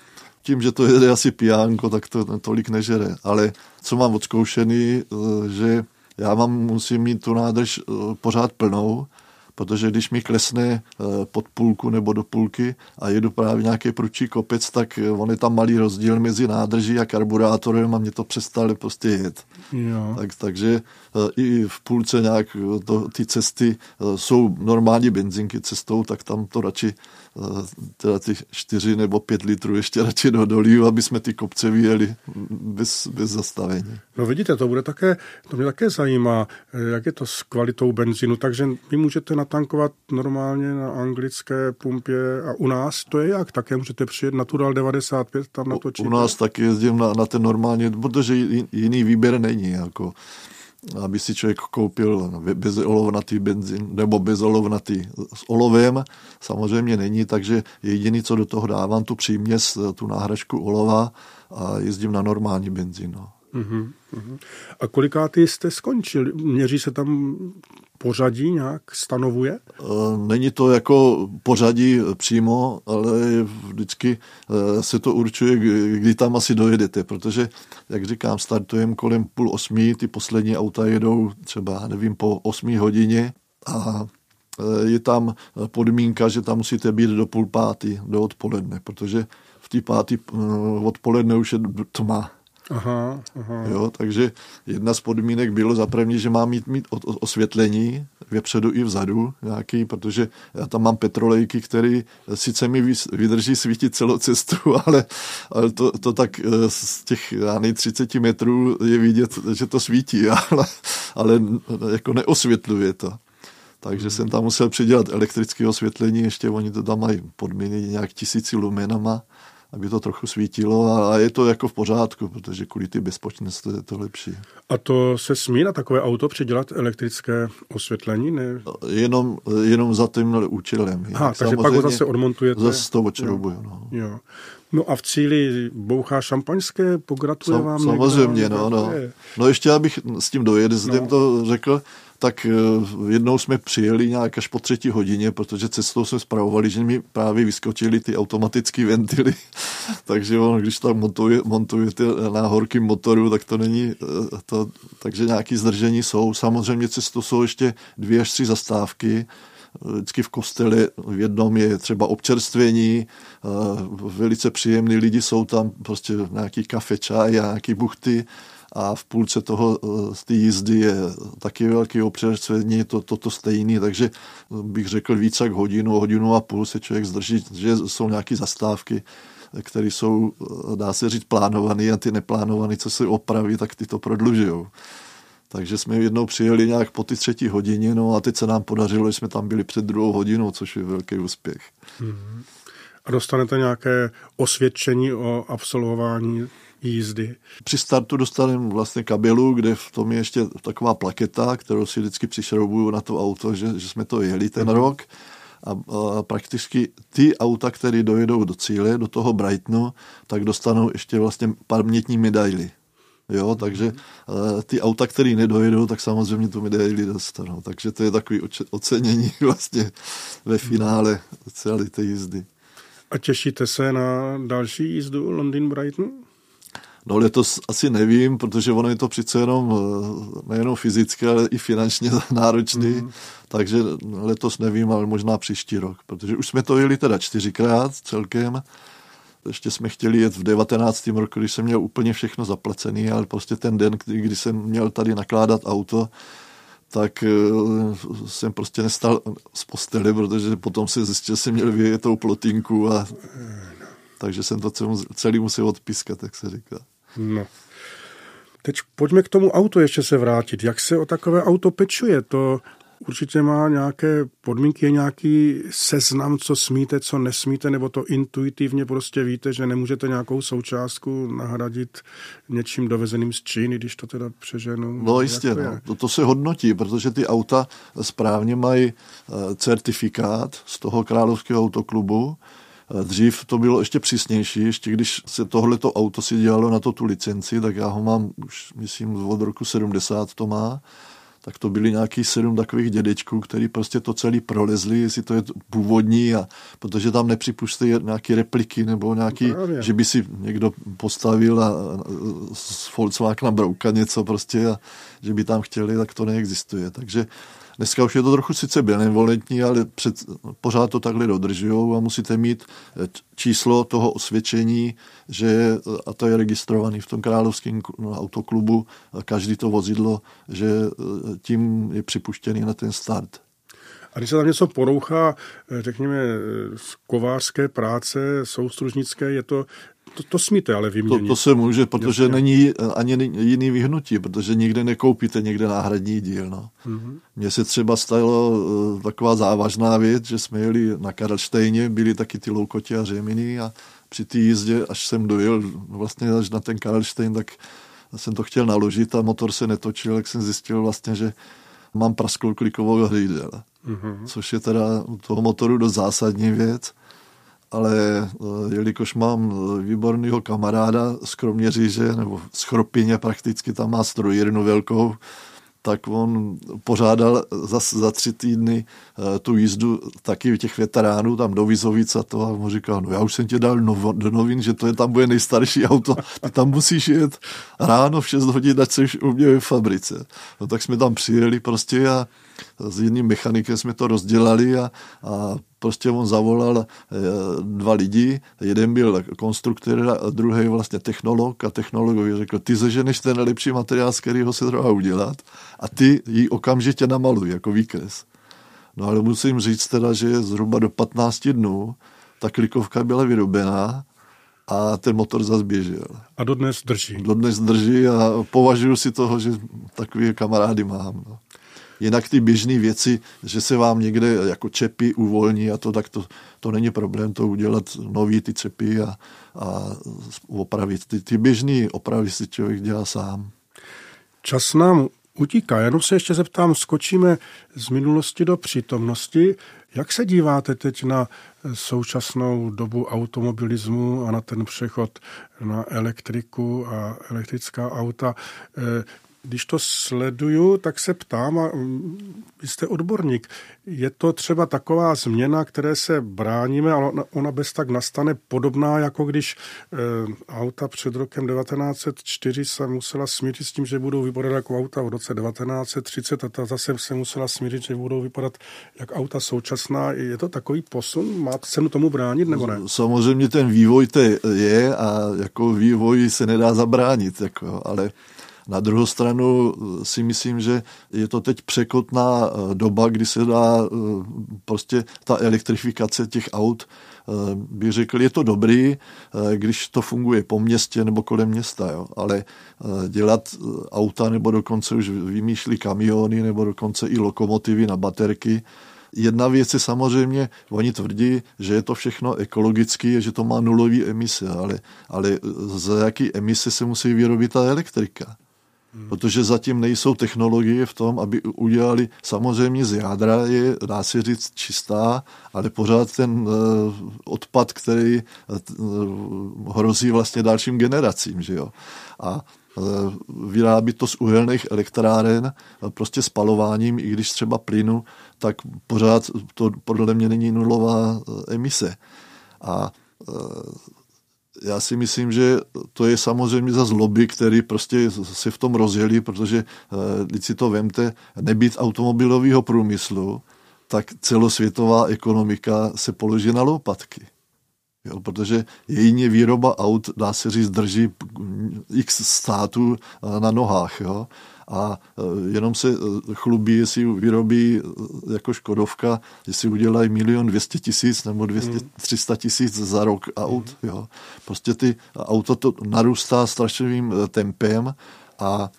tím, že to jede asi pijánko, tak to tolik nežere. Ale co mám odzkoušený, eh, že já mám, musím mít tu nádrž eh, pořád plnou, protože když mi klesne eh, pod půlku nebo do půlky a jedu právě nějaký prudší kopec, tak eh, on je tam malý rozdíl mezi nádrží a karburátorem a mě to přestali prostě jet. Jo. Tak, takže eh, i v půlce nějak to, ty cesty jsou normální benzinky cestou, tak tam to radši teda ty čtyři nebo pět litrů ještě radši do dolí, aby jsme ty kopce vyjeli bez, bez zastavení. No vidíte, to bude také, to mě také zajímá, eh, jak je to s kvalitou benzínu, takže vy můžete natankovat normálně na anglické pumpě a u nás to je jak? Také můžete přijet Natural 95 tam natočit? U nás taky jezdím na, na ten normálně, protože jiný výběr není, jako aby si člověk koupil bezolovnatý benzín nebo bezolovnatý s olovem, samozřejmě není, takže jediný, co do toho dávám, tu příměs, tu náhražku olova a jezdím na normální benzín. No. Uh-huh, uh-huh. A kolikátý jste skončil? Měří se tam pořadí nějak stanovuje? E, není to jako pořadí přímo, ale vždycky e, se to určuje, kdy tam asi dojedete, protože, jak říkám, startujeme kolem půl osmi, ty poslední auta jedou třeba, nevím, po osmi hodině a e, je tam podmínka, že tam musíte být do půl pátý, do odpoledne, protože v té pátý odpoledne už je tma. Aha, aha. Jo, takže jedna z podmínek bylo za první, že mám mít, mít osvětlení vepředu i vzadu nějaký, protože já tam mám petrolejky, které sice mi vydrží svítit celou cestu, ale, ale to, to tak eh, z těch já nej 30 metrů je vidět, že to svítí, ale, ale jako neosvětluje to. Takže jsem tam musel přidělat elektrické osvětlení, ještě oni to tam mají podmíněni nějak tisíci lumenama, aby to trochu svítilo a, je to jako v pořádku, protože kvůli ty bezpečnosti je to lepší. A to se smí na takové auto přidělat elektrické osvětlení? Ne? Jenom, jenom za tímhle účelem. Aha, takže pak ho zase odmontujete? Zase to odšroubuju, no. Jo. No a v cíli bouchá šampaňské, pogratuluje Sam, vám Samozřejmě, někdo, no, no. No ještě abych s tím dojezdem no. to řekl, tak eh, jednou jsme přijeli nějak až po třetí hodině, protože cestou jsme zpravovali, že mi právě vyskočily ty automatické ventily, takže on, když tam montuje, montujete na horkým motoru, tak to není, eh, to, takže nějaké zdržení jsou. Samozřejmě cestou jsou ještě dvě až tři zastávky, vždycky v kostele v jednom je třeba občerstvení, eh, velice příjemní lidi jsou tam, prostě nějaký kafe, čaj a nějaký buchty, a v půlce toho eh, z té jízdy je taky velký občerstvení, to, to, to stejný, takže bych řekl více jak hodinu, hodinu a půl se člověk zdrží, že jsou nějaké zastávky, které jsou, eh, dá se říct, plánované a ty neplánované, co se opraví, tak ty to prodlužují. Takže jsme jednou přijeli nějak po ty třetí hodině, no a teď se nám podařilo, že jsme tam byli před druhou hodinou, což je velký úspěch. Mm-hmm. A dostanete nějaké osvědčení o absolvování jízdy? Při startu dostaneme vlastně kabelu, kde v tom je ještě taková plaketa, kterou si vždycky přišroubuju na to auto, že, že jsme to jeli ten mm-hmm. rok. A, a prakticky ty auta, které dojedou do cíle, do toho Brightonu, tak dostanou ještě vlastně pamětní medaily. Jo, takže uh, ty auta, které nedojedou, tak samozřejmě tu medaili dostanou. Takže to je takový ocenění vlastně ve finále celé té jízdy. A těšíte se na další jízdu Londýn-Brighton? No letos asi nevím, protože ono je to přece jenom eh, nejenom fyzicky, ale i finančně náročný, mm. takže letos nevím, ale možná příští rok, protože už jsme to jeli teda čtyřikrát celkem, ještě jsme chtěli jet v 19. roku, když jsem měl úplně všechno zaplacený, ale prostě ten den, kdy, kdy jsem měl tady nakládat auto, tak uh, jsem prostě nestal z postele, protože potom se zjistil, že jsem měl vyjet tou plotinku a takže jsem to celý, celý musel odpískat, jak se říká. No. Teď pojďme k tomu autu ještě se vrátit. Jak se o takové auto pečuje? To určitě má nějaké podmínky, je nějaký seznam, co smíte, co nesmíte, nebo to intuitivně prostě víte, že nemůžete nějakou součástku nahradit něčím dovezeným z Číny, když to teda přeženu. No jistě, no. To, to se hodnotí, protože ty auta správně mají eh, certifikát z toho královského autoklubu, Dřív to bylo ještě přísnější, ještě když se tohleto auto si dělalo na to tu licenci, tak já ho mám už, myslím, od roku 70 to má, tak to byli nějaký sedm takových dědečků, který prostě to celý prolezli, jestli to je původní, a protože tam nepřipustí nějaké repliky nebo nějaký, Právě. že by si někdo postavil a, a z Volkswagena brouka něco prostě a že by tam chtěli, tak to neexistuje. Takže Dneska už je to trochu sice benevolentní, ale před, pořád to takhle dodržují a musíte mít eh, číslo toho osvědčení, že, a to je registrovaný v tom královském autoklubu, každý to vozidlo, že eh, tím je připuštěný na ten start. A když se tam něco porouchá, eh, řekněme, z kovářské práce, soustružnické, je to, to, to smíte ale To, vyměnit. to se může, protože Jasně. není ani jiný vyhnutí, protože nikde nekoupíte někde náhradní díl. No. Mhm. Mně se třeba stalo eh, taková závažná věc, že jsme jeli na Karlštejně, byly taky ty loukotě a řeminy a při té jízdě, až jsem dojel vlastně až na ten Karlštejn, tak jsem to chtěl naložit a motor se netočil, tak jsem zjistil vlastně, že mám prasklou klikovou hlídel. Mhm. Což je teda u toho motoru dost zásadní věc ale eh, jelikož mám eh, výborného kamaráda z Kroměříže, nebo z Chropině prakticky, tam má strojírnu velkou, tak on pořádal za, za tři týdny eh, tu jízdu taky těch veteránů tam do Vizovic a to a on říkal, no já už jsem tě dal novo, do novin, že to je tam bude nejstarší auto, ty tam musíš jet ráno v 6 hodin, ať jsi u mě ve fabrice. No tak jsme tam přijeli prostě a s jedním mechanikem jsme to rozdělali a, a prostě on zavolal e, dva lidi, jeden byl konstruktor a druhý vlastně technolog a technologovi řekl, ty zeženeš ten nejlepší materiál, z kterého se dá udělat a ty ji okamžitě namaluj jako výkres. No ale musím říct teda, že zhruba do 15 dnů ta klikovka byla vyrobená a ten motor zase běžel. A dodnes drží. Dodnes drží a považuji si toho, že takové kamarády mám. No. Jinak ty běžné věci, že se vám někde jako čepy uvolní a to, tak to, to není problém to udělat nový ty čepy a, a opravit. Ty, ty běžné opravy si člověk dělá sám. Čas nám utíká. Jenom se ještě zeptám, skočíme z minulosti do přítomnosti. Jak se díváte teď na současnou dobu automobilismu a na ten přechod na elektriku a elektrická auta? Když to sleduju, tak se ptám, a mm, vy jste odborník, je to třeba taková změna, které se bráníme, ale ona- bez tak nastane podobná, jako když eh, auta před rokem 1904 se musela smířit s tím, že budou vypadat jako auta v roce 1930 a ta zase se musela smířit, že budou vypadat jak auta současná. Je to takový posun? Má cenu tomu bránit nebo ne? Samozřejmě ten vývoj to je a jako vývoj se nedá zabránit, jako, ale na druhou stranu si myslím, že je to teď překotná eh, doba, kdy se dá eh, prostě ta elektrifikace těch aut, eh, bych řekl, je to dobrý, eh, když to funguje po městě nebo kolem města, jo. ale eh, dělat eh, auta nebo dokonce už vymýšlí kamiony nebo dokonce i lokomotivy na baterky, Jedna věc je samozřejmě, oni tvrdí, že je to všechno ekologické, že to má nulový emise, ale, ale za jaký emise se musí vyrobit ta elektrika? Protože zatím nejsou technologie v tom, aby udělali, samozřejmě z jádra je, dá se říct, čistá, ale pořád ten uh, odpad, který uh, hrozí vlastně dalším generacím, že jo. A uh, vyrábí to z uhelných elektráren, prostě spalováním, i když třeba plynu, tak pořád to podle mě není nulová emise. A já si myslím, že to je samozřejmě za zloby, který prostě se v tom rozjeli, protože když si to vemte, nebýt automobilového průmyslu, tak celosvětová ekonomika se položí na lopatky. Jo, protože jedině výroba aut, dá se říct, drží x států na nohách. Jo? A jenom se chlubí, jestli vyrobí jako Škodovka, jestli udělají milion dvěstě tisíc nebo 200, 300 tisíc za rok aut. Jo? Prostě ty auto to narůstá strašlivým tempem a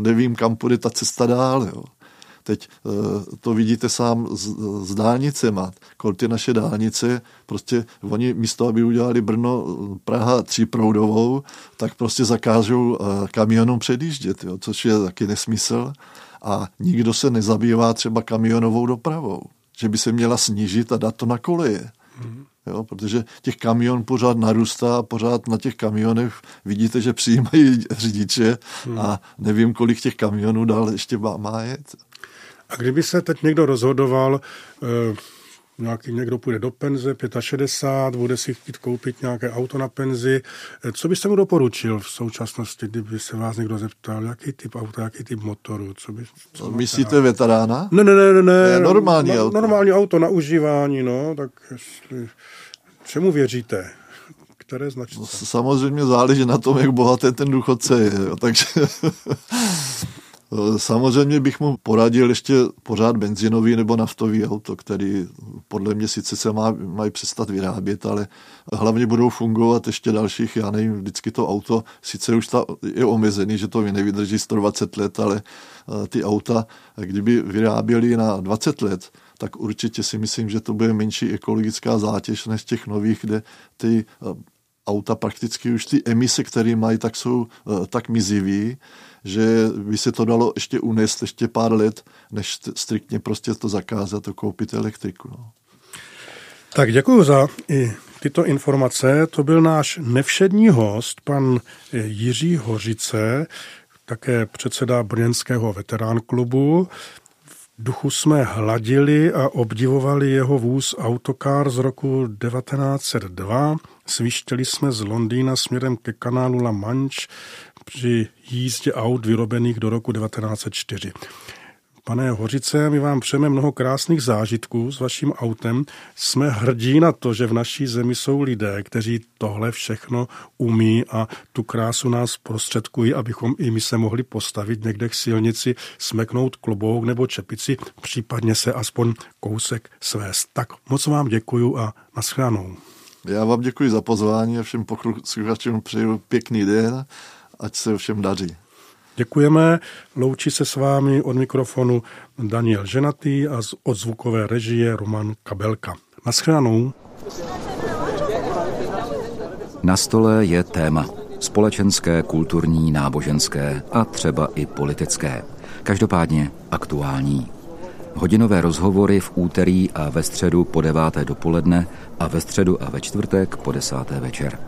nevím, kam půjde ta cesta dál. Jo? Teď to vidíte sám s, s dálnicema. Ty naše dálnice, prostě oni místo, aby udělali Brno, Praha tříproudovou, tak prostě zakážou kamionům předjíždět, jo, což je taky nesmysl. A nikdo se nezabývá třeba kamionovou dopravou, že by se měla snížit a dát to na koleje. Jo, protože těch kamion pořád narůstá pořád na těch kamionech vidíte, že přijímají řidiče a nevím, kolik těch kamionů dál ještě má, má jet. A kdyby se teď někdo rozhodoval, eh, nějaký někdo půjde do penze, 65, bude si chtít koupit nějaké auto na penzi, eh, co byste mu doporučil v současnosti, kdyby se vás někdo zeptal, jaký typ auta, jaký typ motoru, co by... Co Myslíte veterána? Ne, ne, ne, ne, ne. Normální no, auto. Normální auto na užívání, no, tak jestli... Čemu věříte? Které značce? No, samozřejmě záleží na tom, jak bohatý ten důchodce je. Jo. Takže samozřejmě bych mu poradil ještě pořád benzinový nebo naftový auto, který podle mě sice se má, mají přestat vyrábět, ale hlavně budou fungovat ještě dalších, já nevím, vždycky to auto, sice už ta, je omezený, že to nevydrží 120 let, ale eh, ty auta, kdyby vyráběli na 20 let, tak určitě si myslím, že to bude menší ekologická zátěž než těch nových, kde ty eh, auta prakticky už ty emise, které mají, tak jsou tak mizivý, že by se to dalo ještě unést ještě pár let, než striktně prostě to zakázat a koupit elektriku. No. Tak děkuji za i tyto informace. To byl náš nevšední host, pan Jiří Hořice, také předseda Brněnského veterán klubu. Duchu jsme hladili a obdivovali jeho vůz autokár z roku 1902. Svištěli jsme z Londýna směrem ke kanálu La Manche při jízdě aut vyrobených do roku 1904. Pane Hořice, my vám přejeme mnoho krásných zážitků s vaším autem. Jsme hrdí na to, že v naší zemi jsou lidé, kteří tohle všechno umí a tu krásu nás prostředkují, abychom i my se mohli postavit někde k silnici, smeknout klobouk nebo čepici, případně se aspoň kousek svést. Tak moc vám děkuju a naschledanou. Já vám děkuji za pozvání a všem posluchačům přeju pěkný den ať se všem daří. Děkujeme. Loučí se s vámi od mikrofonu Daniel Ženatý a od zvukové režie Roman Kabelka. Naschledanou. Na stole je téma. Společenské, kulturní, náboženské a třeba i politické. Každopádně aktuální. Hodinové rozhovory v úterý a ve středu po deváté dopoledne a ve středu a ve čtvrtek po desáté večer.